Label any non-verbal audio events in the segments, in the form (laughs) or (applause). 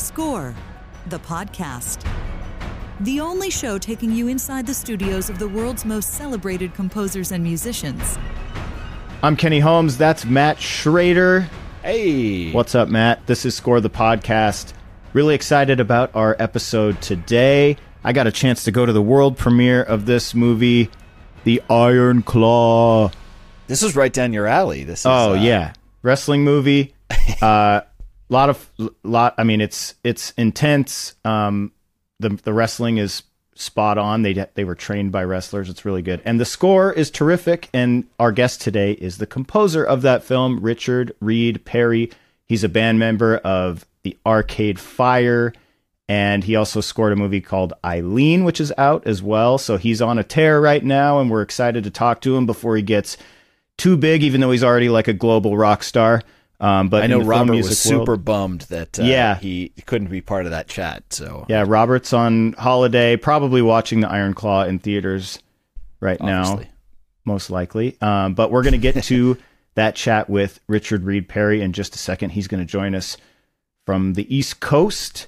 Score, the podcast. The only show taking you inside the studios of the world's most celebrated composers and musicians. I'm Kenny Holmes. That's Matt Schrader. Hey. What's up, Matt? This is Score the Podcast. Really excited about our episode today. I got a chance to go to the world premiere of this movie, The Iron Claw. This is right down your alley. This is Oh uh, yeah, wrestling movie. (laughs) uh, lot of lot. I mean, it's it's intense. Um, the the wrestling is spot on. They they were trained by wrestlers. It's really good, and the score is terrific. And our guest today is the composer of that film, Richard Reed Parry. He's a band member of the Arcade Fire, and he also scored a movie called Eileen, which is out as well. So he's on a tear right now, and we're excited to talk to him before he gets too big, even though he's already like a global rock star. Um, but I know Robert was super world- bummed that uh, Yeah. he couldn't be part of that chat. So yeah, Robert's on holiday, probably watching the Iron Claw in theaters right now, most likely. Um, but we're going to get to (laughs) that chat with Richard Reed Parry in just a second. He's going to join us from the East Coast.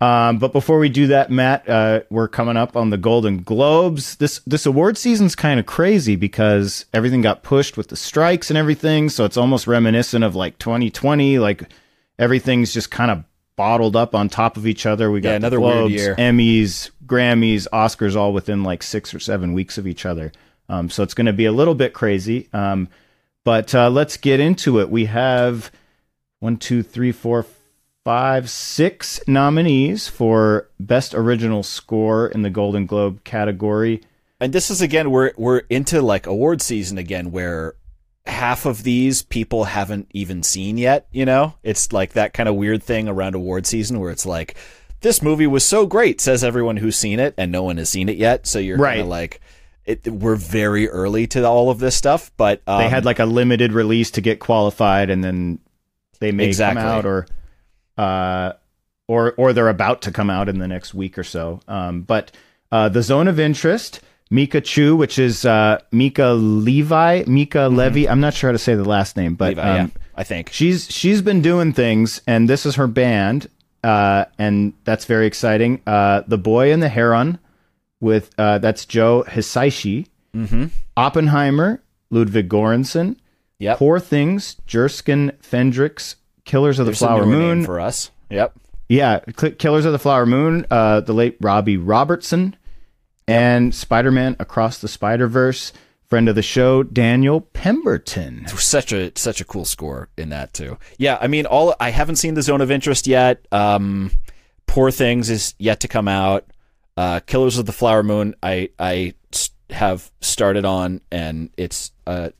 Um, but before we do that, Matt, uh, we're coming up on the Golden Globes. This this award season's kind of crazy because everything got pushed with the strikes and everything. So it's almost reminiscent of like 2020. Like everything's just kind of bottled up on top of each other. We got Yeah, the another weird year. Emmys, Grammys, Oscars, all within like six or seven weeks of each other. Um, so it's going to be a little bit crazy. Um, but uh, let's get into it. We have one, two, three, four, five, six nominees for Best Original Score in the Golden Globe category. And this is again we're we're into like award season again where half of these people haven't even seen yet, you know? It's like that kind of weird thing around award season where it's like this movie was so great says everyone who's seen it and no one has seen it yet, so you're Right. kind of like it, we're very early to all of this stuff, but um, They had like a limited release to get qualified, and then they may Exactly. come out, or uh, or or they're about to come out in the next week or so. Um, but uh, the zone of interest, Micachu, which is uh, Mica Levi, Mika Levy. I'm not sure how to say the last name, but Mm-hmm. Levi, yeah, um, I think. she's she's been doing things, and this is her band, uh, and that's very exciting. Uh, the Boy and the Heron, with uh, that's Joe Hisaishi, Mm-hmm. Oppenheimer, Ludwig Göransson, Yep. Poor Things, Jerskin Fendrix, Killers of the There's a Flower Moon. for us. Yep. yeah, Killers of the Flower Moon, uh, the late Robbie Robertson, and Spider Man Across the Spider Verse. Friend of the show, Daniel Pemberton. such a such a cool score in that too. Yeah, I mean, all I haven't seen the Zone of Interest yet. Um, Poor Things is yet to come out. Uh, Killers of the Flower Moon, I I have started on, and it's a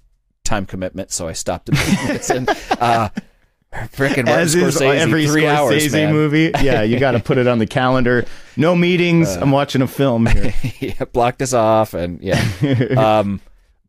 time commitment, so I stopped (laughs) and uh, freaking As is every three Scorsese hours, man. movie. Yeah, you got to put it on the calendar. No meetings. Uh, I'm watching a film here. (laughs) yeah, block this off and yeah. (laughs) um,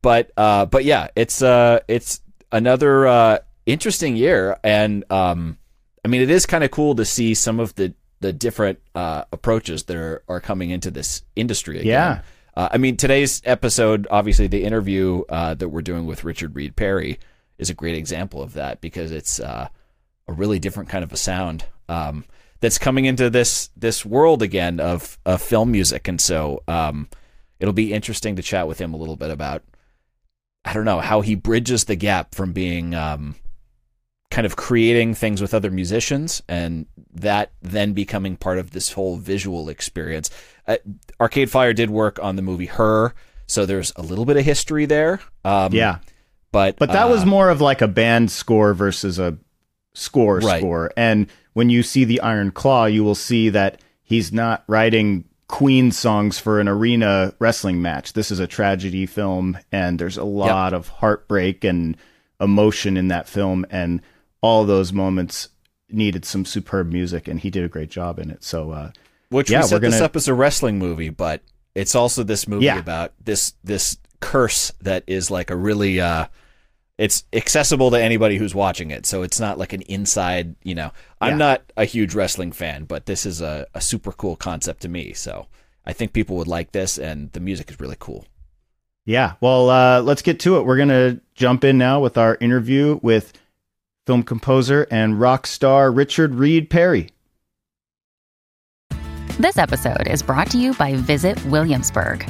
but uh, but yeah, it's uh, it's another uh, interesting year, and um, I mean, it is kind of cool to see some of the the different uh, approaches that are, are coming into this industry. Again. Yeah. Uh, I mean, today's episode, obviously, the interview uh, that we're doing with Richard Reed Parry is a great example of that because it's uh, a really different kind of a sound um, that's coming into this this world again of, of film music, and so um, it'll be interesting to chat with him a little bit about I don't know how he bridges the gap from being um, kind of creating things with other musicians and that then becoming part of this whole visual experience. Uh, Arcade Fire did work on the movie Her, so there's a little bit of history there. Um, Yeah. But But that uh, was more of like a band score versus a score Right. score. And when you see the Iron Claw, you will see that he's not writing Queen songs for an arena wrestling match. This is a tragedy film, and there's a lot of heartbreak and emotion in that film. And all those moments needed some superb music, and he did a great job in it. So, uh, which yeah, we set this gonna- up as a wrestling movie, but it's also this movie Yeah. about this this curse that is like a really uh it's accessible to anybody who's watching it. So it's not like an inside, you know. I'm Yeah. not a huge wrestling fan, but this is a, a super cool concept to me. So I think people would like this and the music is really cool. Yeah. Well, uh, let's get to it. We're going to jump in now with our interview with film composer and rock star Richard Reed Parry. This episode is brought to you by Visit Williamsburg.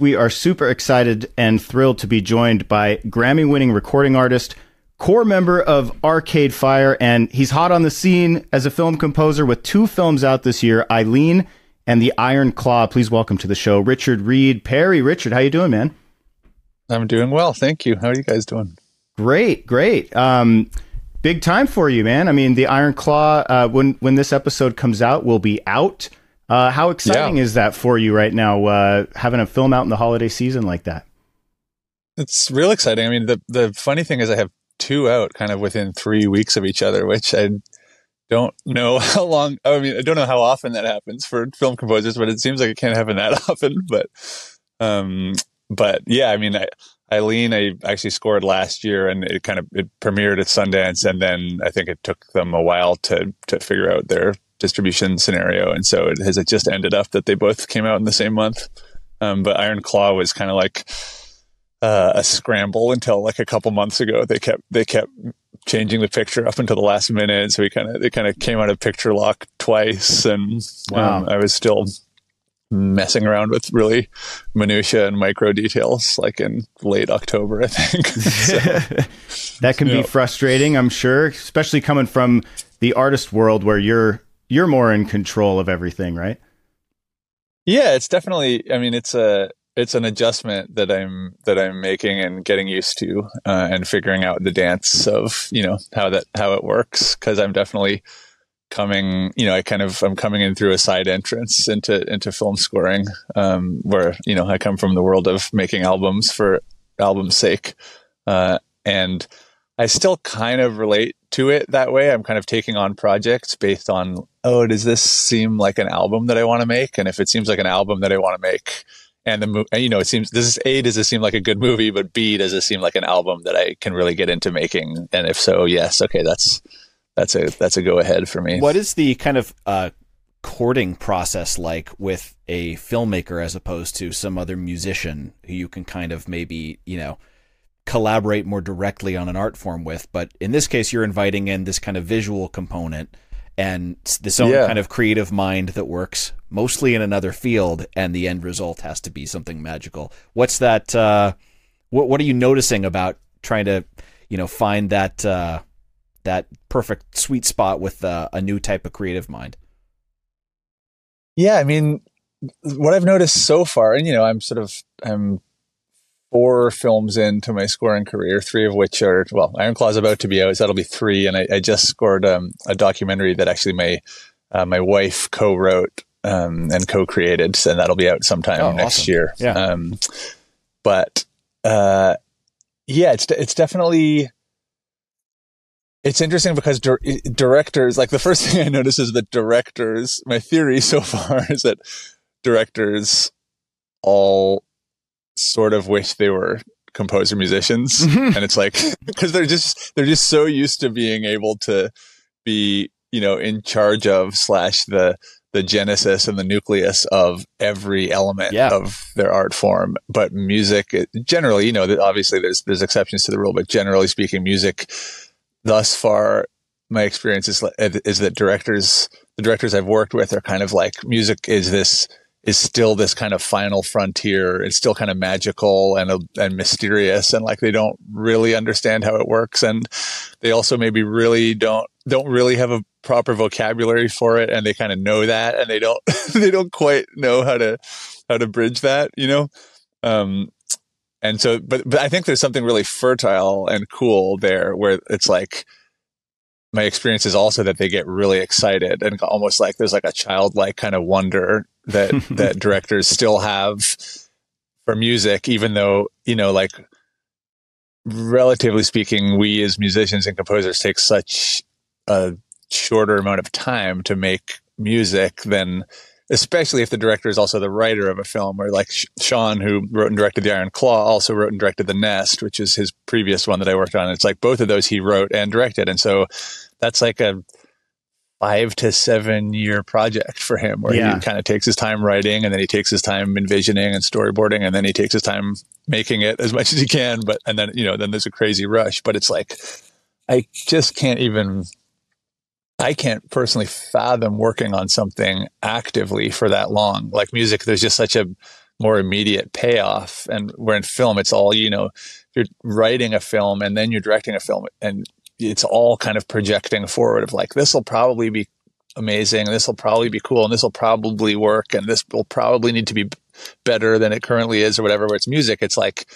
We are super excited and thrilled to be joined by Grammy winning recording artist, core member of Arcade Fire, and he's hot on the scene as a film composer with two films out this year, Eileen and The Iron Claw. Please welcome to the show, Richard Reed Parry. Richard, how you doing, man? I'm doing well, thank you. How are you guys doing? Great, great. Um, big time for you, man. I mean, The Iron Claw, uh, when when this episode comes out, will be out. Uh, how exciting yeah. is that for you right now, uh, having a film out in the holiday season like that? It's real exciting. I mean, the the funny thing is, I have two out kind of within three weeks of each other, which I don't know (laughs) how long. I mean, I don't know how often that happens for film composers, but it seems like it can't happen that (laughs) often. But, um, but yeah, I mean, I, Eileen, I actually scored last year, and it kind of it premiered at Sundance, and then I think it took them a while to to figure out their distribution scenario, and so it has it just ended up that they both came out in the same month. Um, but Iron Claw was kind of like uh, a scramble until like a couple months ago. They kept they kept changing the picture up until the last minute, so we kind of they kind of came out of picture lock twice, and wow. um, I was still messing around with really minutia and micro details like in late October, I think. (laughs) so, (laughs) that can be frustrating, I'm sure, especially coming from the artist world where you're you're more in control of everything, right? Yeah, it's definitely. I mean, it's a it's an adjustment that I'm that I'm making and getting used to, uh, and figuring out the dance of you know how that how it works because I'm definitely coming you know i kind of i'm coming in through a side entrance into into film scoring um, where you know i come from the world of making albums for album's sake uh, and i still kind of relate to it that way. I'm kind of taking on projects based on, oh, does this seem like an album that I want to make? And if it seems like an album that I want to make, and the movie, you know, it seems this is A, does it seem like a good movie? But B, does it seem like an album that I can really get into making? And if so, yes, okay, that's that's a that's a go ahead for me. What is the kind of uh, courting process like with a filmmaker as opposed to some other musician who you can kind of maybe you know collaborate more directly on an art form with. But in this case, you're inviting in this kind of visual component and this own yeah. kind of creative mind that works mostly in another field, and the end result has to be something magical. What's that? Uh, what What are you noticing about trying to, you know, find that uh, that perfect sweet spot with uh, a new type of creative mind? Yeah, I mean, what I've noticed so far, and you know, I'm sort of I'm four films into my scoring career, three of which are, well, Iron Claw's about to be out, so that'll be three. And I, I just scored um, a documentary that actually my, uh, my wife co-wrote um, and co-created, and that'll be out sometime oh, next awesome. year. Yeah. Um, but uh, yeah, it's it's definitely it's interesting because di- directors, like the first (laughs) thing I notice is that directors. My theory so (laughs) far is that directors all sort of wish they were composer musicians (laughs) mm-hmm. and it's like (laughs) because they're just they're just so used to being able to be you know in charge of slash the the genesis and the nucleus of every element yeah. of their art form but music generally you know obviously there's there's exceptions to the rule but generally speaking music thus far my experience is is that directors the directors I've worked with are kind of like music is this is still this kind of final frontier. It's still kind of magical and uh, and mysterious, and like they don't really understand how it works, and they also maybe really don't don't really have a proper vocabulary for it, and they kind of know that, and they don't (laughs) they don't quite know how to how to bridge that, you know. Um, and so, but, but I think there's something really fertile and cool there where it's like, my experience is also that they get really excited and almost like there's like a childlike kind of wonder that, (laughs) that directors still have for music, even though, you know, like relatively speaking, we as musicians and composers take such a shorter amount of time to make music than especially if the director is also the writer of a film or like Sean who wrote and directed The Iron Claw also wrote and directed The Nest which is his previous one that I worked on. It's like both of those he wrote and directed. And so that's like a 5 to 7 year project for him where yeah. he kind of takes his time writing and then he takes his time envisioning and storyboarding and then he takes his time making it as much as he can but and then you know then there's a crazy rush. But it's like I just can't even I can't personally fathom working on something actively for that long. Like music, there's just such a more immediate payoff. And where in film, it's all, you know, you're writing a film and then you're directing a film and it's all kind of projecting forward of like, this will probably be amazing. This will probably be cool and this will probably work. And this will probably need to be better than it currently is or whatever. Where it's music, it's like,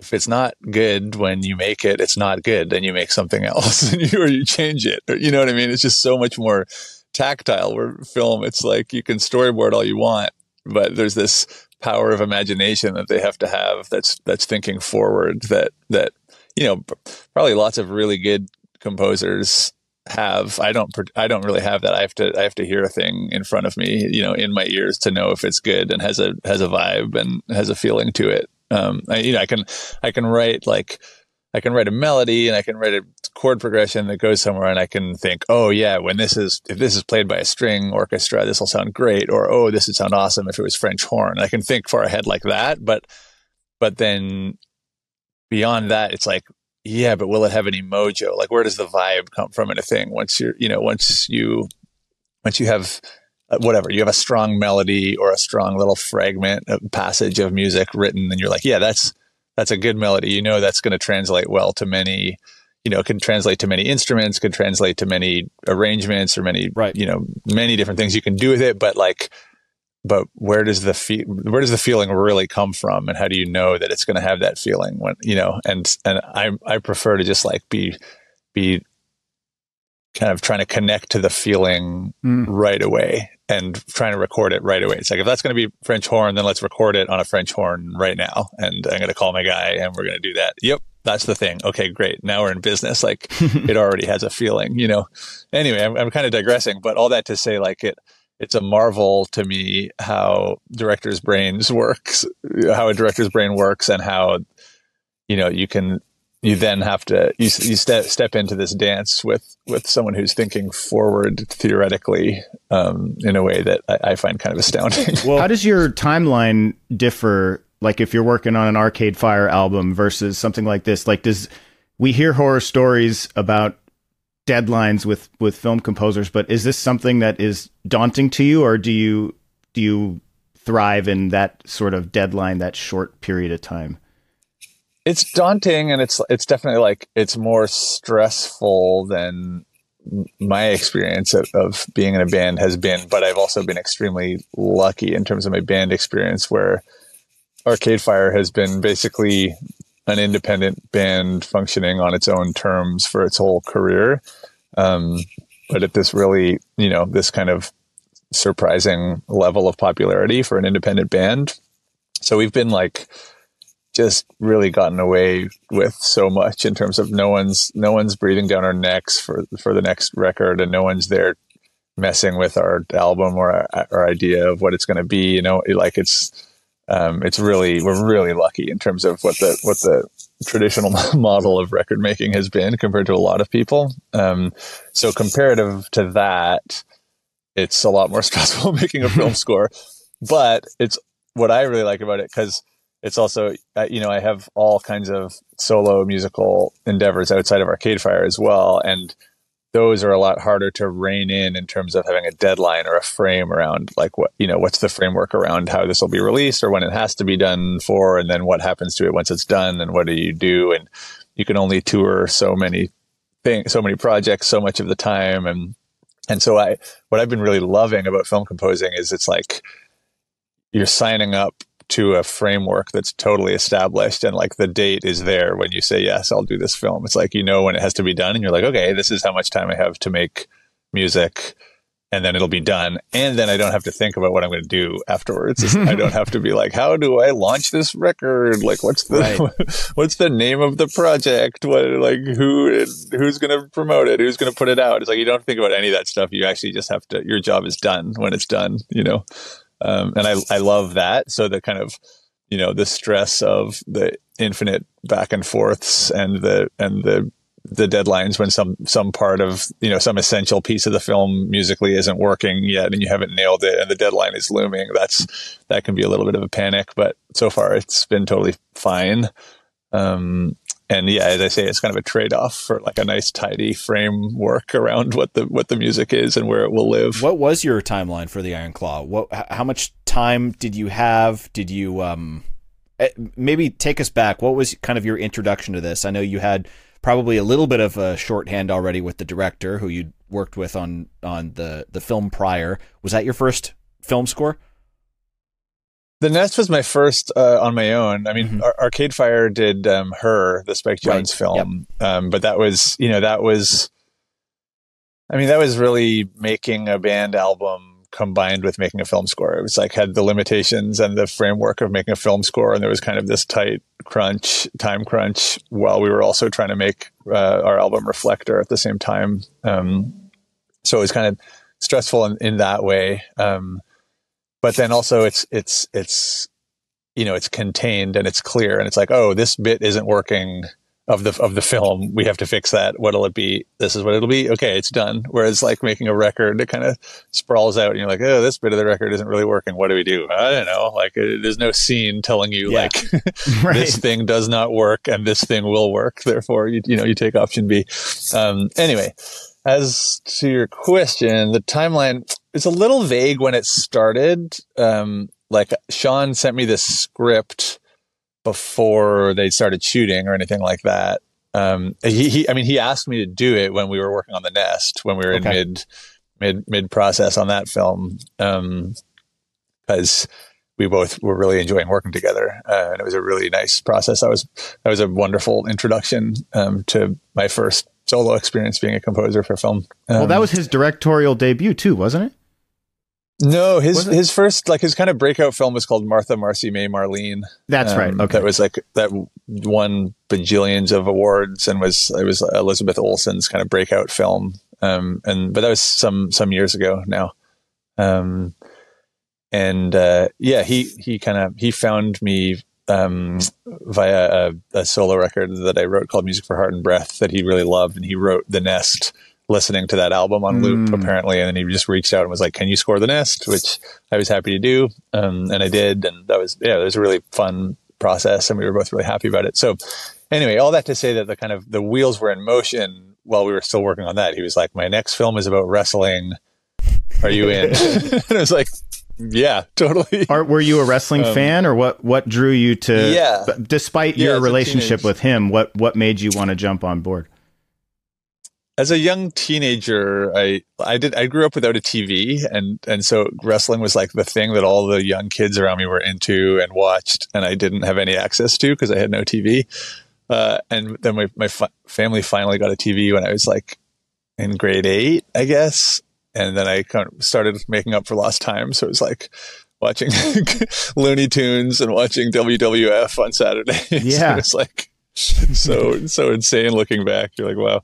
if it's not good when you make it, it's not good. Then you make something (laughs) else and you, or you change it. Or, you know what I mean? It's just so much more tactile. Where film, it's like you can storyboard all you want, but there's this power of imagination that they have to have. That's that's thinking forward. That that you know probably lots of really good composers have i don't i don't really have that i have to i have to hear a thing in front of me you know in my ears to know if it's good and has a has a vibe and has a feeling to it um, I, you know, I can, I can write like, I can write a melody and I can write a chord progression that goes somewhere and I can think, oh yeah, when this is, if this is played by a string orchestra, this will sound great. Or, oh, this would sound awesome if it was French horn. I can think far ahead like that. But, but then beyond that, it's like, yeah, but will it have any mojo? Like, where does the vibe come from in a thing? Once you're, you know, once you, once you have whatever you have a strong melody or a strong little fragment a passage of music written and you're like yeah that's that's a good melody. You know that's going to translate well to many you know can translate to many instruments can translate to many arrangements or many right. you know many different things you can do with it but like but where does the fe- where does the feeling really come from and how do you know that it's going to have that feeling when you know and and i i prefer to just like be be kind of trying to connect to the feeling mm. right away and trying to record it right away. It's like if that's going to be French horn, then let's record it on a French horn right now. And I'm going to call my guy and we're going to do that. Yep, that's the thing. Okay, great. Now we're in business. Like (laughs) it already has a feeling, you know. Anyway, I'm, I'm kind of digressing, but all that to say, like it, it's a marvel to me how directors' brains works, how a director's brain works, and how you know you can you then have to you, you step step into this dance with with someone who's thinking forward theoretically um, in a way that I, I, find kind of astounding. Well, how does your timeline differ? Like if you're working on an Arcade Fire album versus something like this, like does we hear horror stories about deadlines with with film composers, but is this something that is daunting to you, or do you do you thrive in that sort of deadline, that short period of time? It's daunting and it's it's definitely like it's more stressful than my experience of, of, being in a band has been but i've also been extremely lucky in terms of my band experience where arcade fire has been basically an independent band functioning on its own terms for its whole career. Um, but at this really you know this kind of surprising level of popularity for an independent band. So we've been like just really gotten away with so much in terms of no one's no one's breathing down our necks for for the next record and no one's there messing with our album or our, idea of what it's going to be you know? Like it's um, it's really we're really lucky in terms of what the what the traditional (laughs) model of record making has been compared to a lot of people. Um, so comparative to that it's a lot more (laughs) stressful (laughs) making a film score but it's what i really like about it because it's also uh, you know I have all kinds of solo musical endeavors outside of Arcade Fire as well, and those are a lot harder to rein in in terms of having a deadline or a frame around like what you know what's the framework around how this will be released or when it has to be done for, and then what happens to it once it's done, and what do you do, and you can only tour so many things, so many projects, so much of the time, and and so I what I've been really loving about film composing is it's like you're signing up to a framework that's totally established and like the date is there when you say yes i'll do this film. It's like you know when it has to be done and you're like okay this is how much time i have to make music and then it'll be done and then i don't have to think about what i'm going to do afterwards. I don't (laughs) have to be like how do i launch this record? Like what's the right. (laughs) what's the name of the project? What like who who's going to promote it? Who's going to put it out? It's like you don't think about any of that stuff. You actually just have to your job is done when it's done you know um, and I, I love that. So the kind of, you know, the stress of the infinite back and forths and the, and the, the deadlines when some, some part of, you know, some essential piece of the film musically isn't working yet and you haven't nailed it and the deadline is looming. That's, that can be a little bit of a panic, but so far it's been totally fine. Um, and yeah, as I say, it's kind of a trade off for like a nice tidy framework around what the what the music is and where it will live. What was your timeline for the Iron Claw? What how much time did you have? Did you um eh, maybe take us back? What was kind of your introduction to this? I know you had probably a little bit of a shorthand already with the director who you'd worked with on on the the film prior. Was that your first film score? The Nest was my first uh, on my own. I mean, mm-hmm. Ar- Arcade Fire did um, her, the Spike Jonze right. film, yep. um, but that was, you know, that was, I mean, that was really making a band album combined with making a film score. It was like had the limitations and the framework of making a film score, and there was kind of this tight crunch, time crunch, while we were also trying to make uh, our album Reflector at the same time. Um, so it was kind of stressful in, in that way. Um, but then also it's it's it's you know it's contained and it's clear and it's like oh this bit isn't working of the of the film. We have to fix that. What'll it be? This is what it'll be. Okay it's done. Whereas like making a record it kind of sprawls out and you're like oh this bit of the record isn't really working. What do we do? I don't know. Like it, there's no scene telling you yeah. like (laughs) (laughs) right. this thing does not work and this thing will work. Therefore you you know you take option b. Um anyway as to your question the timeline it's a little vague when it started. Um, like Sean sent me this script before they started shooting or anything like that. Um, he, he, I mean, he asked me to do it when we were working on the nest, when we were okay. in mid, mid, mid process on that film. Um, cause we both were really enjoying working together. Uh, and it was a really nice process. That was, that was a wonderful introduction, um, to my first solo experience being a composer for film. well, that um, was his directorial debut too, wasn't it? No, his his first like his kind of breakout film was called Martha Marcy May Marlene. That's um, right. Okay, that was like that won bajillions of awards and was it was Elizabeth Olsen's kind of breakout film. Um, and but that was some some years ago now. Um, and uh, yeah, he he kind of he found me um, via a, a solo record that I wrote called Music for Heart and Breath that he really loved, and he wrote The Nest listening to that album on loop mm. apparently and then he just reached out and was like can you score the nest which i was happy to do um, and i did and that was yeah it was a really fun process and we were both really happy about it so anyway all that to say that the kind of the wheels were in motion while we were still working on that he was like my next film is about wrestling are you in (laughs) (laughs) and i was like yeah, totally. Are, were you a wrestling um, fan, or what? What drew you to? Yeah. Despite yeah, your relationship with him, what what made you want to jump on board? As a young teenager, I I did I grew up without a TV, and and so wrestling was like the thing that all the young kids around me were into and watched, and I didn't have any access to because I had no TV. Uh, and then my my fa- family finally got a TV when I was like in grade eight, I guess, and then I kind of started making up for lost time. So it was like watching (laughs) Looney Tunes and watching WWF on Saturdays. (laughs) Yeah, it's like (laughs) so so insane looking back. You're like, wow.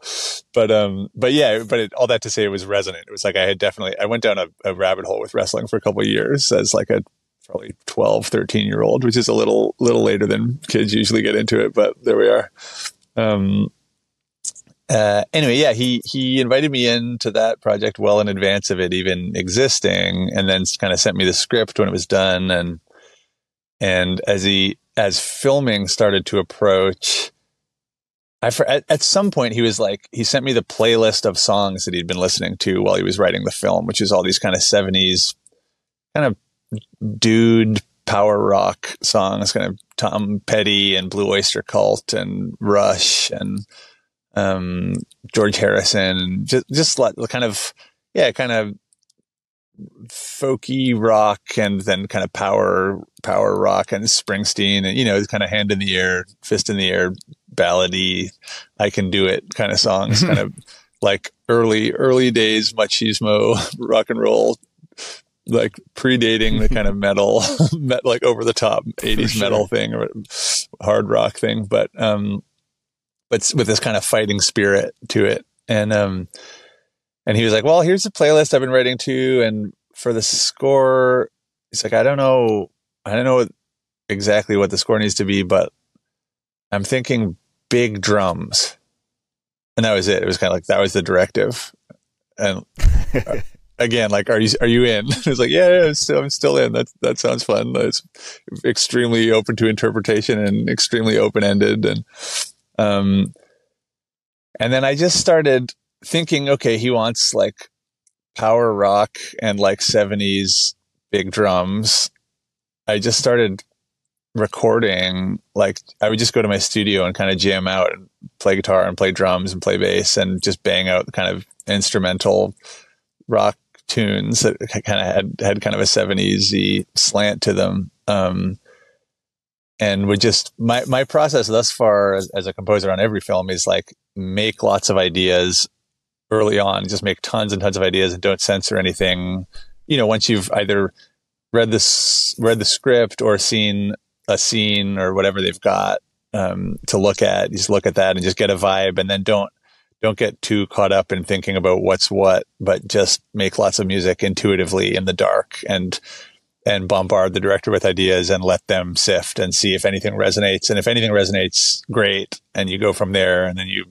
But um, but yeah, but it, all that to say, it was resonant. It was like I had definitely I went down a, a rabbit hole with wrestling for a couple years as like a probably 12, 13 year old, which is a little little later than kids usually get into it. But there we are. Um, uh, anyway, yeah, he he invited me into that project well in advance of it even existing, and then kind of sent me the script when it was done, and and as he as filming started to approach, I at, at some point he was like he sent me the playlist of songs that he'd been listening to while he was writing the film, which is all these kind of seventies kind of dude power rock songs, kind of Tom Petty and Blue Oyster Cult and Rush and um, George Harrison, just just like, kind of yeah, kind of folky rock and then kind of power power rock and Springsteen and you know kind of hand in the air, fist in the air, ballady, I can do it kind of songs, kind of (laughs) like early early days machismo (laughs) rock and roll like predating the kind of metal, (laughs) like over the top 80s sure. metal thing or hard rock thing, but, um, but with this kind of fighting spirit to it. And, um, and he was like, well, here's the playlist I've been writing to. And for the score, he's like, I don't know. I don't know exactly what the score needs to be, but I'm thinking big drums. And that was it. It was kind of like, that was the directive. And (laughs) again, like, are you are you in? (laughs) it's like, yeah, yeah still, I'm still in. That that sounds fun. It's extremely open to interpretation and extremely open ended. And um, and then I just started thinking, okay, he wants like power rock and like 70s big drums. I just started recording like I would just go to my studio and kind of jam out and play guitar and play drums and play bass and just bang out kind of instrumental rock tunes that kind of had had kind of a 70s slant to them. Um, and would just my my process thus far as, as, a composer on every film is like make lots of ideas early on, just make tons and tons of ideas and don't censor anything. You know, once you've either read this read the script or seen a scene or whatever they've got um, to look at, just look at that and just get a vibe, and then don't don't get too caught up in thinking about what's what, but just make lots of music intuitively in the dark and and bombard the director with ideas and let them sift and see if anything resonates. And if anything resonates, great. And you go from there and then you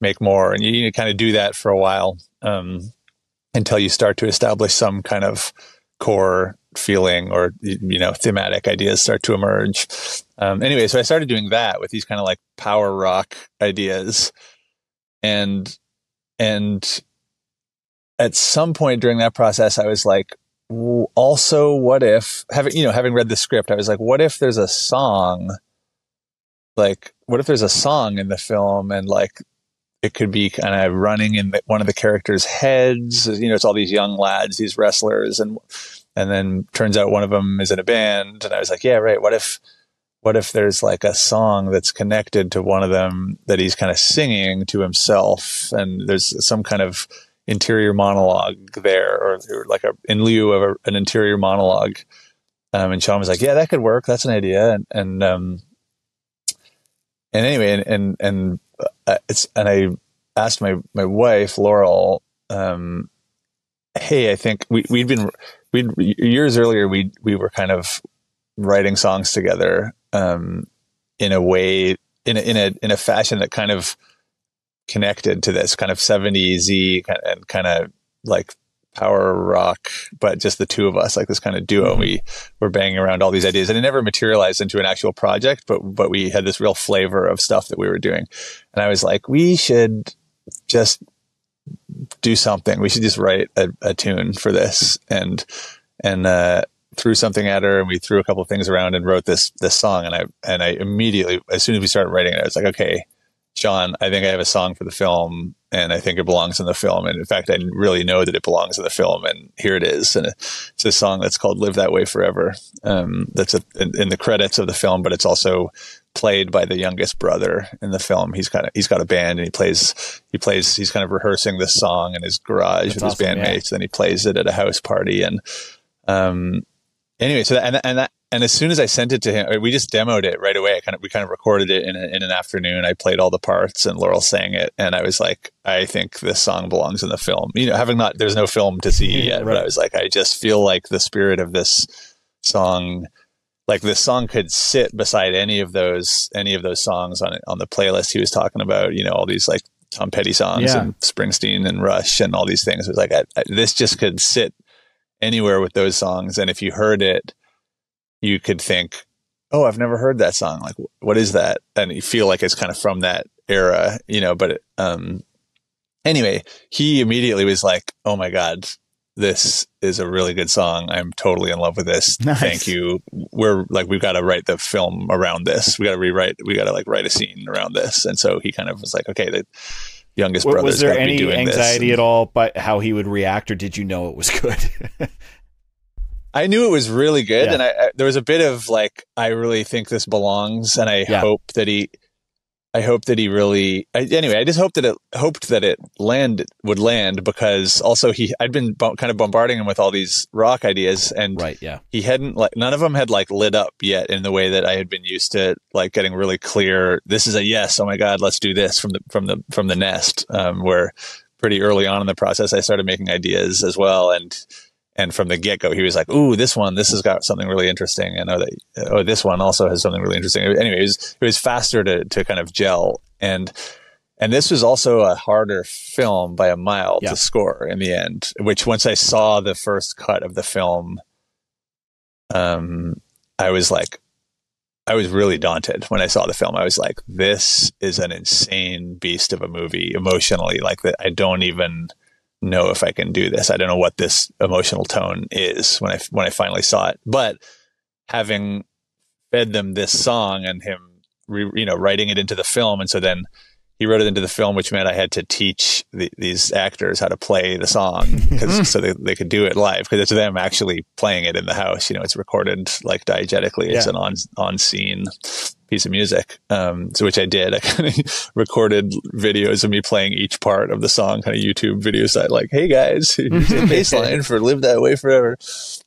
make more. And you, you kind of do that for a while um, until you start to establish some kind of core feeling or, you know, thematic ideas start to emerge. Um, anyway, so I started doing that with these kind of like power rock ideas and and at some point during that process i was like also what if having you know having read the script i was like what if there's a song like what if there's a song in the film and like it could be kind of running in one of the characters heads you know it's all these young lads these wrestlers and and then turns out one of them is in a band and i was like yeah right what if what if there's like a song that's connected to one of them that he's kind of singing to himself and there's some kind of interior monologue there or, or like a, in lieu of a, an interior monologue. Um, and sean was like yeah that could work that's an idea and and um and anyway and, and uh, it's and i asked my my wife laurel um hey i think we, we'd been we years earlier we we were kind of writing songs together um, in a way, in a, in a in a fashion that kind of connected to this kind of 70s and kind of like power rock, but just the two of us, like this kind of duo. Mm-hmm. We were banging around all these ideas, and it never materialized into an actual project. But but we had this real flavor of stuff that we were doing, and I was like, we should just do something. We should just write a, a tune for this, and and uh, threw something at her and we threw a couple of things around and wrote this this song and I and I immediately as soon as we started writing it I was like okay Sean I think I have a song for the film and I think it belongs in the film and in fact I really know that it belongs in the film and here it is and it's a song that's called Live That Way Forever um, that's a, in, in the credits of the film but it's also played by the youngest brother in the film. He's kind of he's got a band and he plays he plays he's kind of rehearsing this song in his garage That's with awesome, his bandmates. Yeah. Then he plays it at a house party and um anyway, so that, and and that and as soon as I sent it to him, we just demoed it right away. I kind of we kind of recorded it in a, in an afternoon. I played all the parts, and Laurel sang it, and I was like, I think this song belongs in the film. You know, having not there's no film to see mm-hmm, yet, right. but I was like, I just feel like the spirit of this song, like this song could sit beside any of those any of those songs on on the playlist he was talking about. You know, all these like Tom Petty songs yeah. and Springsteen and Rush and all these things. It was like I, I, this just could sit anywhere with those songs. And if you heard it, you could think, oh, I've never heard that song. Like, what is that? And you feel like it's kind of from that era, you know, but, um, anyway, he immediately was like, oh my God, this is a really good song. I'm totally in love with this. (laughs) Nice. Thank you. We're like, we've got to write the film around this. We got to rewrite, we got to like write a scene around this. And so he kind of was like, okay, the youngest brother was there going to be any anxiety And at all by how he would react, or did you know it was good? (laughs) I knew it was really good, Yeah. and I, I there was a bit of like I really think this belongs, and I Yeah. hope that he. I hope that he really. I, anyway, I just hoped that it hoped that it land would land because also he I'd been kind of bombarding him with all these rock ideas and right. Yeah. he hadn't like none of them had like lit up yet in the way that I had been used to like getting really clear this is a yes oh my god let's do this from the from the from the nest um, where pretty early on in the process I started making ideas as well and and from the get go he was like ooh this one this has got something really interesting and oh, that, oh this one also has something really interesting anyway it was it was faster to to kind of gel and and this was also a harder film by a mile Yeah. to score in the end which once I saw the first cut of the film um, I was like, I was really daunted when I saw the film. I was like, this is an insane beast of a movie emotionally. Like that, I don't even know if I can do this. I don't know what this emotional tone is when I when I finally saw it. But having fed them this song and him, re, you know, writing it into the film, and so then he wrote it into the film, which meant I had to teach the, these actors how to play the song (laughs) because so they, they could do it live because it's them actually playing it in the house. You know, it's recorded like diegetically. It's an on on scene piece of music. Um, so which I did. (laughs) I kind of recorded videos of me playing each part of the song, kind of YouTube videos. That like, hey guys, (laughs) here's the (laughs) bass line for "Live That Way Forever."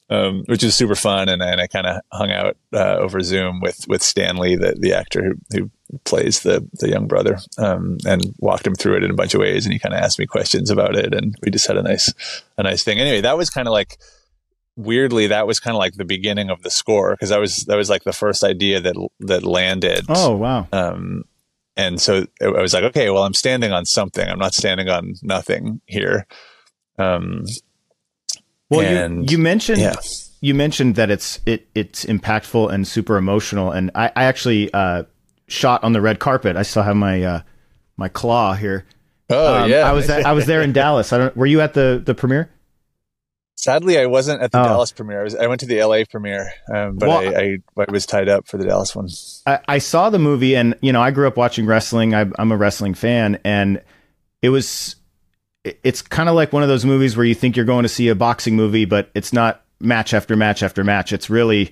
Um, which was super fun, and, and I kind of hung out uh, over Zoom with with Stanley, the the actor who, who plays the the young brother, um, and walked him through it in a bunch of ways. And he kind of asked me questions about it, and we just had a nice a nice thing. Anyway, that was kind of like weirdly that was kind of like the beginning of the score because that was that was like the first idea that that landed. Oh wow. Um, and so I was like, okay, well, I'm standing on something. I'm not standing on nothing here. Um, Well, and- you, you mentioned yeah. you mentioned that it's it it's impactful and super emotional, and I, I actually uh, shot on the red carpet. I still have my uh, my claw here. oh Um, yeah, I was I was there in (laughs) Dallas. I don't. Were you at the the premiere? Sadly, I wasn't at the Oh. Dallas premiere. I, was, I went to the LA premiere, um, but Well, I, I, I was tied up for the Dallas one. I, I saw the movie, and you know, I grew up watching wrestling. I, I'm a wrestling fan, and it was. It's kind of like one of those movies where you think you're going to see a boxing movie, but it's not match after match after match. It's really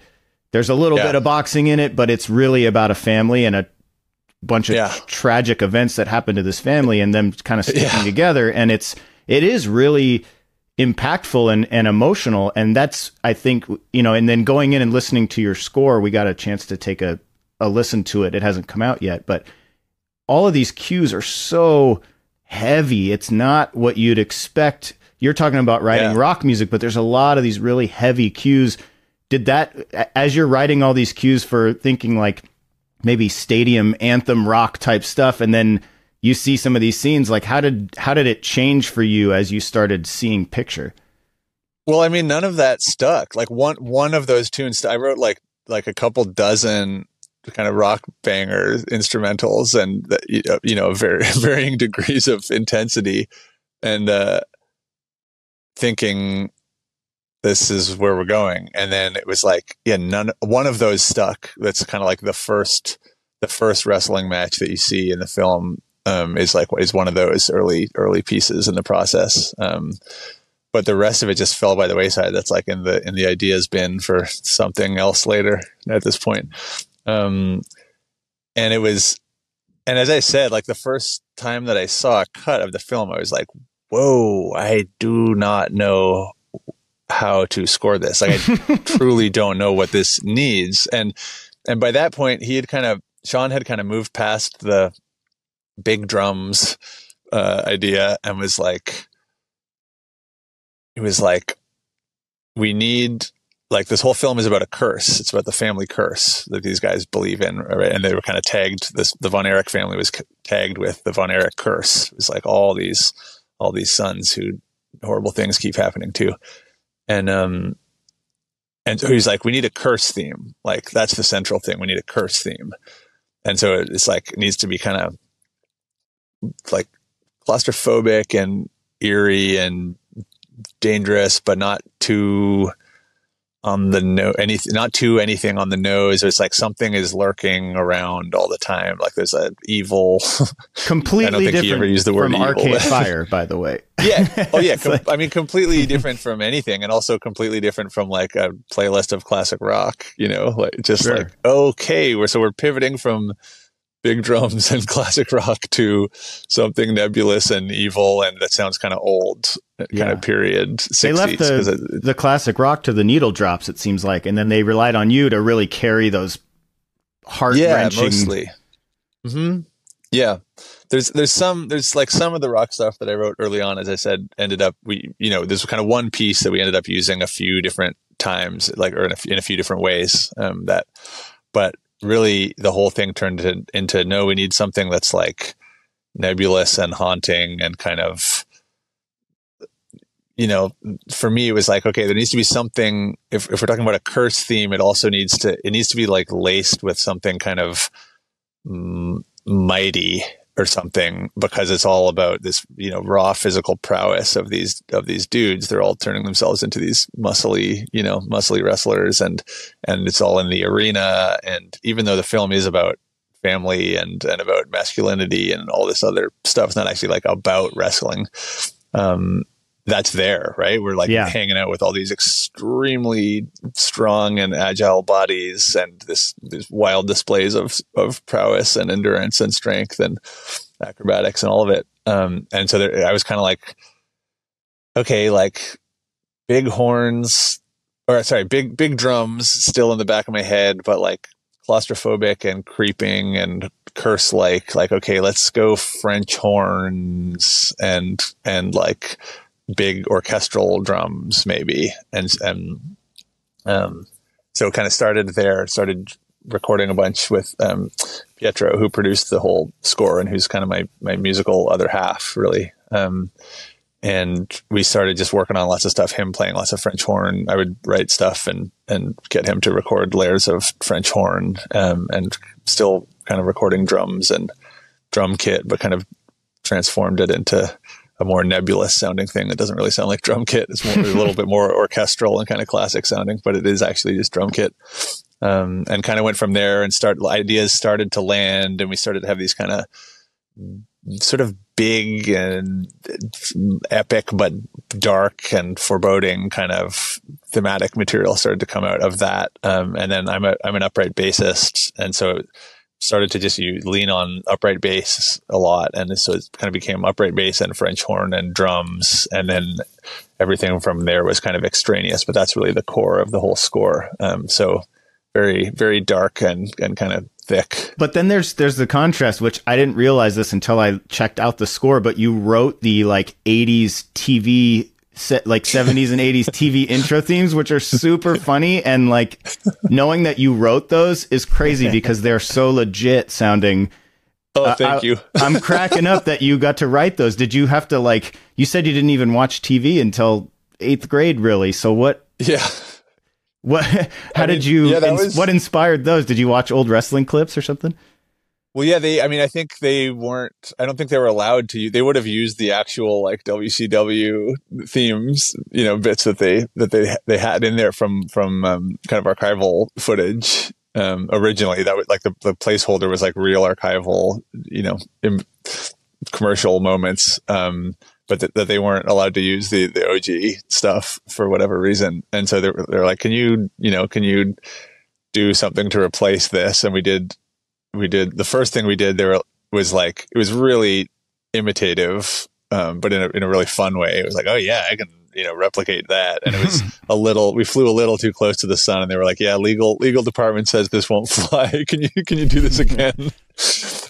there's a little Yeah. bit of boxing in it, but it's really about a family and a bunch of Yeah. tragic events that happen to this family and them kind of sticking Yeah. together. And it's it is really impactful and, and emotional. And that's I think you know, and then going in and listening to your score, we got a chance to take a, a listen to it. It hasn't come out yet, but all of these cues are so heavy. It's not what you'd expect. You're talking about writing Yeah. rock music, but there's a lot of these really heavy cues. Did that as you're writing all these cues for thinking like maybe stadium anthem rock type stuff and then you see some of these scenes like how did how did it change for you as you started seeing picture? Well, I mean, none of that stuck. Like one one of those tunes, I wrote like like a couple dozen kind of rock bangers, instrumentals, and know, you know, (laughs) very (laughs) varying degrees of intensity, and uh, thinking this is where we're going. And then it was like, yeah, none. One of those stuck. That's kind of like the first the first wrestling match that you see in the film um, is like is one of those early early pieces in the process. Um, but the rest of it just fell by the wayside. That's like in the in the ideas bin for something else later at this point. Um, and it was, and as I said, like the first time that I saw a cut of the film, I was like, "Whoa! I do not know how to score this. Like I (laughs) truly don't know what this needs." And and by that point, he had kind of Sean had kind of moved past the big drums uh, idea and was like it was like we need like this whole film is about a curse. It's about the family curse that these guys believe in, right? And they were kind of tagged. This the Von Erich family was c- tagged with the Von Erich curse. It was like all these all these sons who horrible things keep happening to, and um, and so he's like, we need a curse theme. Like that's the central thing. We need a curse theme, and so it's like it needs to be kind of like claustrophobic and eerie and dangerous, but not too on the nose, anything, not too anything on the nose. It's like something is lurking around all the time. Like there's a evil. Completely (laughs) i don't think he ever used the word from evil, Arcade (laughs) Fire, by the way. yeah. (laughs) Oh yeah. Com- like- I mean, completely different from anything, and also completely different from like a playlist of classic rock. You know, like just Sure. like okay, we're so we're pivoting from big drums and (laughs) classic rock to something nebulous and evil, and that sounds kind of old, kind Yeah. of period. 60s, they left 'cause the, it- the classic rock to the needle drops, it seems like, and then they relied on you to really carry those heart-wrenching yeah, wrenching. mostly. Hmm. Yeah, there's there's some there's like some of the rock stuff that I wrote early on. As I said, ended up we you know there's kind of one piece that we ended up using a few different times, like or in a, f- in a few different ways. Um, that, but really the whole thing turned in- into no, we need something that's like nebulous and haunting and kind of you know, for me, it was like, okay, there needs to be something. If, if we're talking about a curse theme, it also needs to, it needs to be like laced with something kind of mighty or something because it's all about this, you know, raw physical prowess of these, of these dudes. They're all turning themselves into these muscly, you know, muscly wrestlers and, and it's all in the arena. And even though the film is about family and, and about masculinity and all this other stuff, it's not actually like about wrestling. Um, that's there, right? We're like Yeah. hanging out with all these extremely strong and agile bodies and this these wild displays of of prowess and endurance and strength and acrobatics and all of it. Um, and so there, I was kind of like, okay, like big horns, or sorry, big big drums still in the back of my head, but like claustrophobic and creeping and curse like like okay let's go french horns and and like big orchestral drums maybe. And and um so it kind of started there started recording a bunch with um pietro who produced the whole score and who's kind of my my musical other half really. Um and we started just working on lots of stuff him playing lots of french horn. I would write stuff and and get him to record layers of french horn um and still kind of recording drums and drum kit but kind of transformed it into a more nebulous sounding thing that doesn't really sound like drum kit. It's more, a little (laughs) bit more orchestral and kind of classic sounding, but it is actually just drum kit. Um, and kind of went from there and start ideas started to land and we started to have these kind of sort of big and epic, but dark and foreboding kind of thematic material started to come out of that. Um, and then I'm a, I'm an upright bassist. And so started to just use, lean on upright bass a lot. And so it kind of became upright bass and French horn and drums. And then everything from there was kind of extraneous, but that's really the core of the whole score. Um, so very, very dark and, and kind of thick. But then there's there's the contrast, which I didn't realize this until I checked out the score. But you wrote the like '80s TV set, like '70s and '80s TV (laughs) intro themes, which are super funny. And like knowing that you wrote those is crazy because they're so legit sounding. Oh, Uh, thank I- you. (laughs) I'm cracking up that you got to write those. Did you have to like? You said you didn't even watch TV until eighth grade, really. So what? Yeah. What? (laughs) How I did mean, you? yeah, that ins- was- what inspired those? Did you watch old wrestling clips or something? Well, yeah, they, I mean, I think they weren't, I don't think they were allowed to, they would have used the actual like WCW themes, you know, bits that they, that they, they had in there from, from, um, kind of archival footage. Um, originally that was like the, the placeholder was like real archival, you know, im- commercial moments. Um, but that, that they weren't allowed to use the, the OG stuff for whatever reason. And so they're, they're like, can you, you know, can you do something to replace this? And we did, we did the first thing we did there was like it was really imitative um, but in a, in a really fun way. It was like oh yeah i can you know replicate that. And it was (laughs) a little we flew a little too close to the sun and they were like yeah legal legal department says this won't (laughs) fly. Can you can you do this again?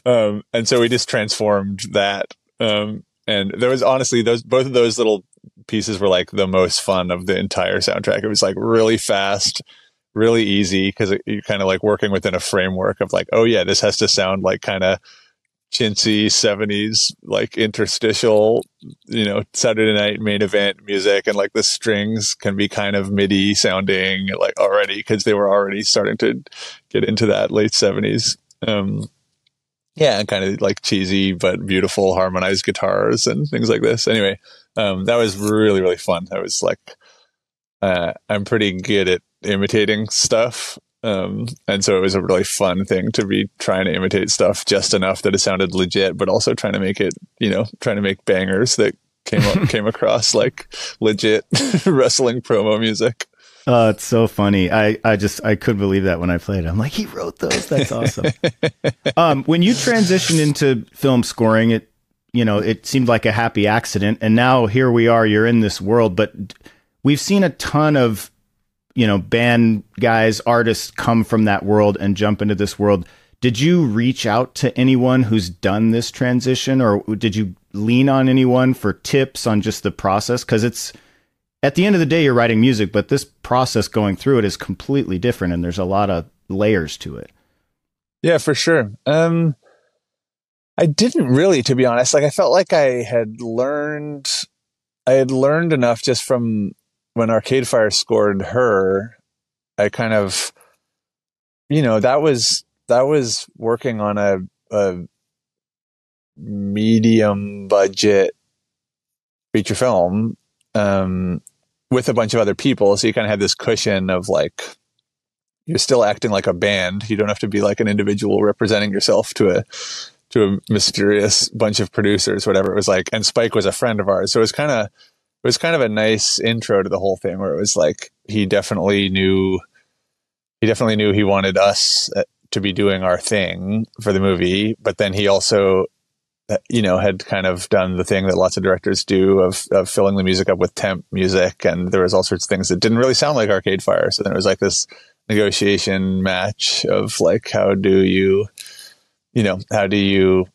Um, and so we just transformed that um, and there was honestly those both of those little pieces were like the most fun of the entire soundtrack. It was like really fast really easy because you're kind of like working within a framework of like, oh yeah, this has to sound like kind of chintzy 70s, like interstitial, you know, Saturday night main event music. And like the strings can be kind of MIDI sounding like already because they were already starting to get into that late 70s. Um, yeah, and kind of like cheesy but beautiful harmonized guitars and things like this. Anyway, um, that was really really fun. That was like uh, I'm pretty good at imitating stuff. Um, and so it was a really fun thing to be trying to imitate stuff just enough that it sounded legit, but also trying to make it, you know, trying to make bangers that came up, (laughs) came across like legit (laughs) wrestling promo music. Oh, it's so funny. I, I just I couldn't believe that when I played. It. I'm like, he wrote those. That's awesome. (laughs) um, when you transitioned into film scoring, it you know it seemed like a happy accident, and now here we are. You're in this world, but we've seen a ton of you know band guys, artists come from that world and jump into this world. Did you reach out to anyone who's done this transition, or did you lean on anyone for tips on just the process? Because it's at the end of the day, you're writing music, but this process going through it is completely different, and there's a lot of layers to it. Yeah, for sure. Um, I didn't really, to be honest. Like, I felt like I had learned, I had learned enough just from when Arcade Fire scored her. I kind of, you know, that was that was working on a, a medium budget feature film um, with a bunch of other people. So you kind of had this cushion of like, you're still acting like a band. You don't have to be like an individual representing yourself to a, to a mysterious bunch of producers, whatever it was like. And Spike was a friend of ours. So it was kind of, it was kind of a nice intro to the whole thing where it was like, he definitely knew, he definitely knew he wanted us uh, to be doing our thing for the movie. But then he also you know, had kind of done the thing that lots of directors do of, of filling the music up with temp music. And there was all sorts of things that didn't really sound like Arcade Fire. So then it was like this negotiation match of like, how do you, you know, how do you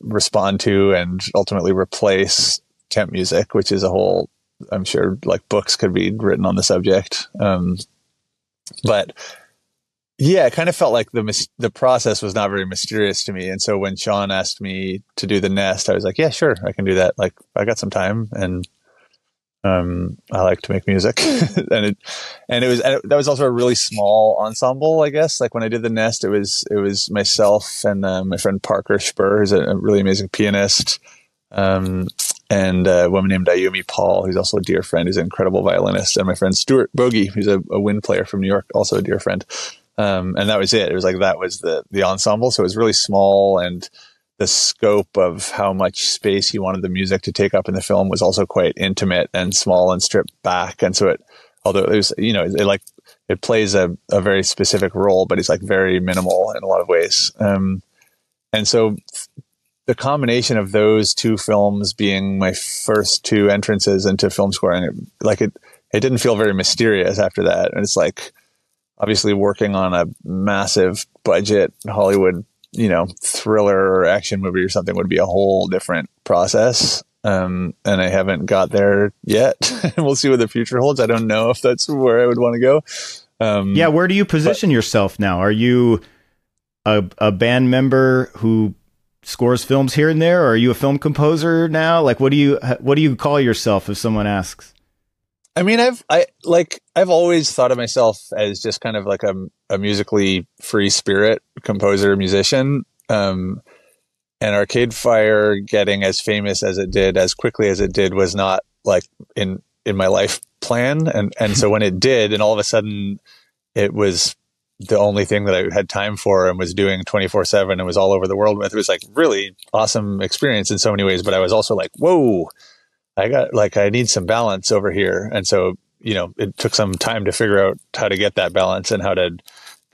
respond to and ultimately replace temp music, which is a whole, I'm sure like books could be written on the subject. Um, but yeah, it kind of felt like the the process was not very mysterious to me. And so when Sean asked me to do the nest, I was like, yeah, sure, I can do that. Like I got some time and um, I like to make music (laughs) and it, and it was, and it, that was also a really small ensemble, I guess. Like when I did the nest, it was, it was myself and uh, my friend Parker Shper, who's a, a really amazing pianist. Um, and a woman named Ayumi Paul, who's also a dear friend, who's an incredible violinist, and my friend Stuart Bogie, who's a, a wind player from New York, also a dear friend. Um, and that was it. It was like that was the the ensemble. So it was really small, and the scope of how much space he wanted the music to take up in the film was also quite intimate and small and stripped back. And so it, although it was, you know, it like it plays a, a very specific role, but it's like very minimal in a lot of ways. Um, and so the combination of those two films being my first two entrances into film scoring, it, like it, it didn't feel very mysterious after that. And it's like, obviously working on a massive budget Hollywood, you know, thriller or action movie or something would be a whole different process. Um, and I haven't got there yet. (laughs) we'll see what the future holds. I don't know if that's where I would want to go. Um, yeah, where do you position but, yourself now? Are you a, a band member who scores films here and there, or are you a film composer now? Like, what do you what do you call yourself if someone asks? I mean, I've I like I've always thought of myself as just kind of like a, a musically free spirit composer musician. Um, and Arcade Fire getting as famous as it did as quickly as it did was not like in in my life plan. And and so when it did, and all of a sudden it was the only thing that I had time for and was doing 24 seven and was all over the world with. It was like really awesome experience in so many ways. But I was also like, whoa, I got like I need some balance over here, and so you know it took some time to figure out how to get that balance and how to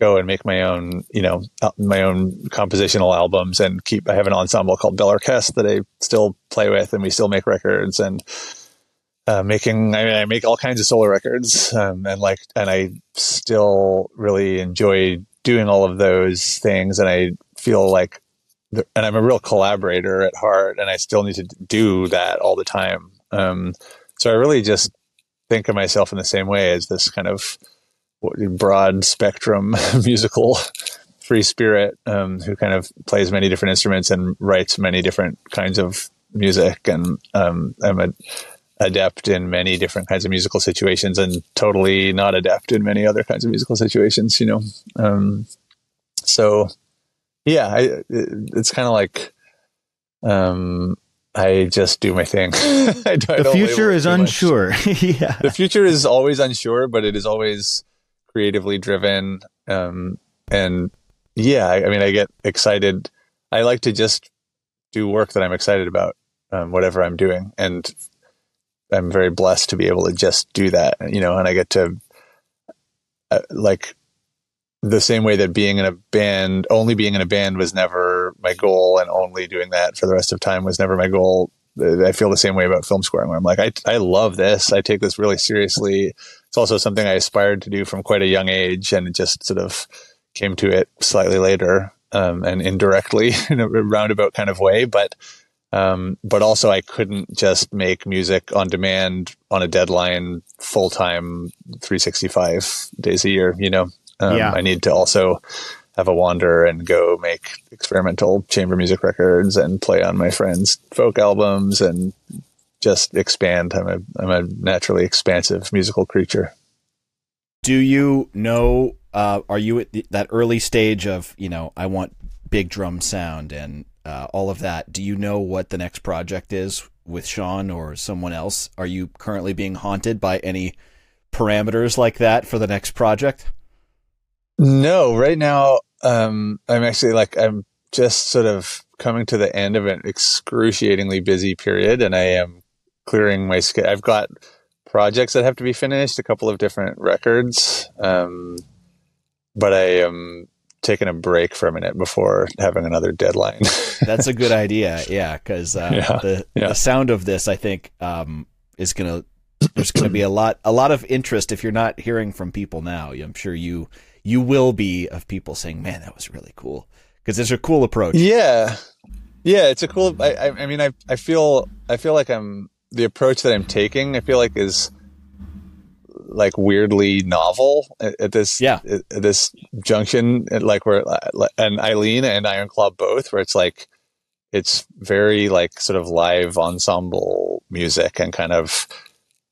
go and make my own you know uh, my own compositional albums and keep. I have an ensemble called Bell Orchestre that I still play with, and we still make records and. Uh, making, I mean, I make all kinds of solo records, um, and like, and I still really enjoy doing all of those things. And I feel like and I'm a real collaborator at heart, and I still need to do that all the time. Um, so I really just think of myself in the same way as this kind of broad spectrum (laughs) musical free spirit um, who kind of plays many different instruments and writes many different kinds of music. And um, I'm a adept in many different kinds of musical situations and totally not adept in many other kinds of musical situations, you know. Um, so yeah, I, it, it's kind of like, um, I just do my thing. (laughs) The future is unsure. (laughs) yeah. The future is always unsure, but it is always creatively driven. Um, and yeah, I, I, mean, I get excited. I like to just do work that I'm excited about, um, whatever I'm doing. And I'm very blessed to be able to just do that, you know, and I get to, uh, like, the same way that being in a band, only being in a band was never my goal, and only doing that for the rest of time was never my goal. I feel the same way about film scoring, where I'm like, I, I love this. I take this really seriously. It's also something I aspired to do from quite a young age, and just sort of came to it slightly later um, and indirectly (laughs) in a roundabout kind of way. But um, but also, I couldn't just make music on demand on a deadline, full time, 365 days a year. You know, um, yeah. I need to also have a wander and go make experimental chamber music records and play on my friends' folk albums and just expand. I'm a I'm a naturally expansive musical creature. Do you know? Uh, are you at the, that early stage of you know I want big drum sound and uh, all of that? Do you know what the next project is with Sean or someone else? Are you currently being haunted by any parameters like that for the next project? No, right now, um, I'm actually like, I'm just sort of coming to the end of an excruciatingly busy period and I am clearing my schedule. I've got projects that have to be finished, a couple of different records. Um, but I am taking a break for a minute before having another deadline. (laughs) That's a good idea. Yeah. Cause, uh, yeah, the, yeah. the sound of this, I think, um, is going to, there's going to be a lot, a lot of interest if you're not hearing from people now. I'm sure you, you will be of people saying, "Man, that was really cool," because it's a cool approach. Yeah, yeah, it's a cool. I, I mean, I, I feel, I feel like I'm the approach that I'm taking. I feel like is like weirdly novel at, at this, yeah, at, at this junction, like where and Eileen and Iron Claw both, where it's like it's very like sort of live ensemble music and kind of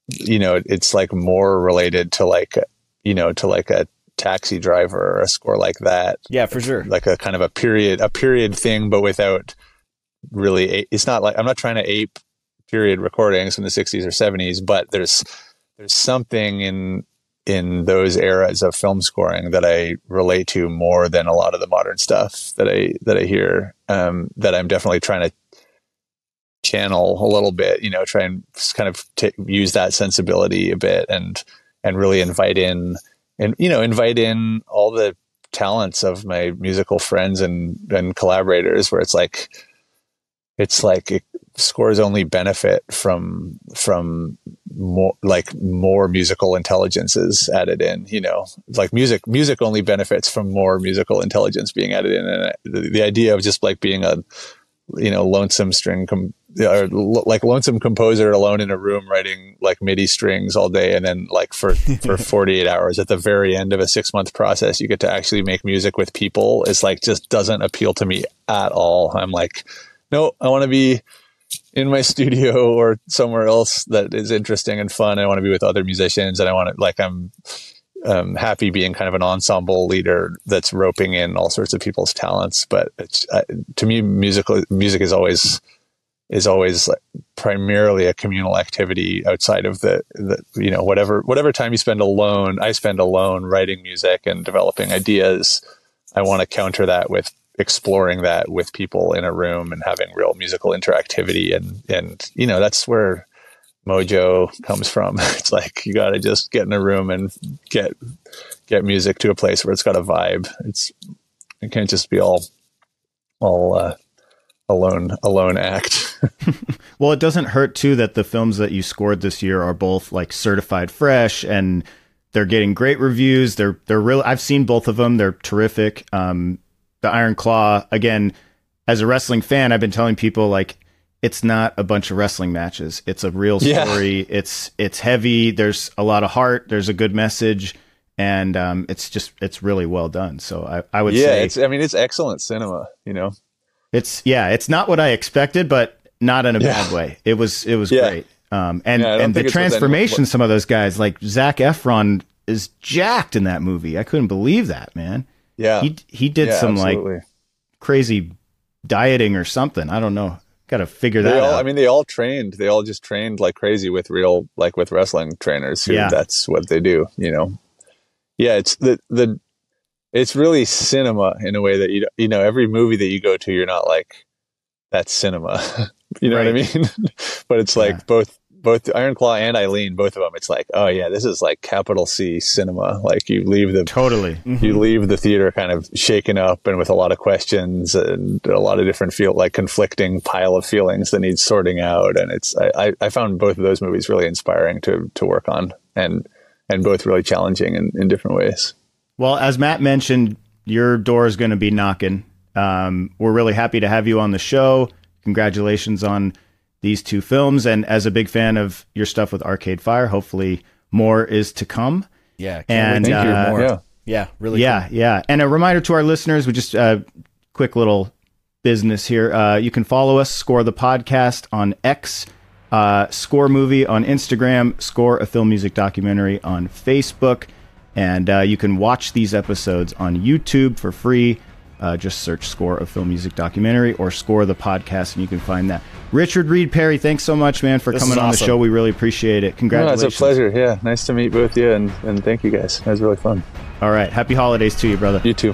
you know it's like more related to like you know to like a taxi driver or a score like that. Yeah, for sure. Like a kind of a period, a period thing, but without really, it's not like, I'm not trying to ape period recordings from the 60s or 70s, but there's, there's something in, in those eras of film scoring that I relate to more than a lot of the modern stuff that I, that I hear, um, that I'm definitely trying to channel a little bit, you know, try and kind of t- use that sensibility a bit and, and really invite in, and you know invite in all the talents of my musical friends and and collaborators where it's like it's like it, scores only benefit from from more like more musical intelligences added in you know like music music only benefits from more musical intelligence being added in and the, the idea of just like being a you know lonesome string com- or like lonesome composer alone in a room writing like MIDI strings all day, and then like for for (laughs) 48 hours at the very end of a six month process, you get to actually make music with people. It's like just doesn't appeal to me at all. I'm like, no, I want to be in my (laughs) studio or somewhere else that is interesting and fun. I want to be with other musicians, and I want to like I'm um, happy being kind of an ensemble leader that's roping in all sorts of people's talents. But it's uh, to me, musical music is always is always like primarily a communal activity outside of the, the you know whatever whatever time you spend alone i spend alone writing music and developing ideas i want to counter that with exploring that with people in a room and having real musical interactivity and and you know that's where mojo comes from (laughs) it's like you got to just get in a room and get get music to a place where it's got a vibe it's it can't just be all all uh, alone alone act. (laughs) well, it doesn't hurt too that the films that you scored this year are both like certified fresh and they're getting great reviews. They're they're real. I've seen both of them. They're terrific. Um, the Iron Claw again. As a wrestling fan, I've been telling people like it's not a bunch of wrestling matches. It's a real story. Yeah. It's it's heavy. There's a lot of heart. There's a good message, and um, it's just it's really well done. So I, I would yeah, say, it's I mean it's excellent cinema. You know, it's yeah, it's not what I expected, but not in a yeah. bad way. It was it was yeah. great. Um, and and the transformation, some of those guys like Zac Efron is jacked in that movie. I couldn't believe that man. Yeah, he he did some absolutely. like crazy dieting or something. I don't know. got to figure They that all, out. I mean, they all trained. They all just trained like crazy with real, like with wrestling trainers. Who Yeah. that's what they do. You know. Yeah, it's the the. It's really cinema in a way that you you know every movie that you go to, you're not like, that's cinema. (laughs) you know what I mean? (laughs) but it's like Yeah. both both Iron Claw and Eileen, both of them. It's like, oh yeah, this is like capital C cinema. Like you leave the totally. you leave the theater kind of shaken up and with a lot of questions and a lot of different feel like conflicting pile of feelings that needs sorting out and it's I, I- I found both of those movies really inspiring to to work on and and both really challenging in, in different ways Well, as Matt mentioned, your door is going to be knocking. Um, we're really happy to have you on the show. Congratulations on these two films. And as a big fan of your stuff with Arcade Fire, hopefully more is to come. Yeah. And, wait to hear uh, more. yeah Yeah. Really. yeah, yeah. And a reminder to our listeners, we just uh, quick little business here. Uh, you can follow us, Score the Podcast on X, uh, Score Movie on Instagram, Score a Film Music Documentary on Facebook, and uh, you can watch these episodes on YouTube for free. Uh, just search Score of Film Music Documentary or Score the Podcast, and you can find that. Richard Reed Parry, thanks so much, man, for This coming on the show. We really appreciate it. congratulations no, it's a pleasure yeah nice to meet both you and and thank you guys that was really fun All right. Happy holidays to you, brother. you too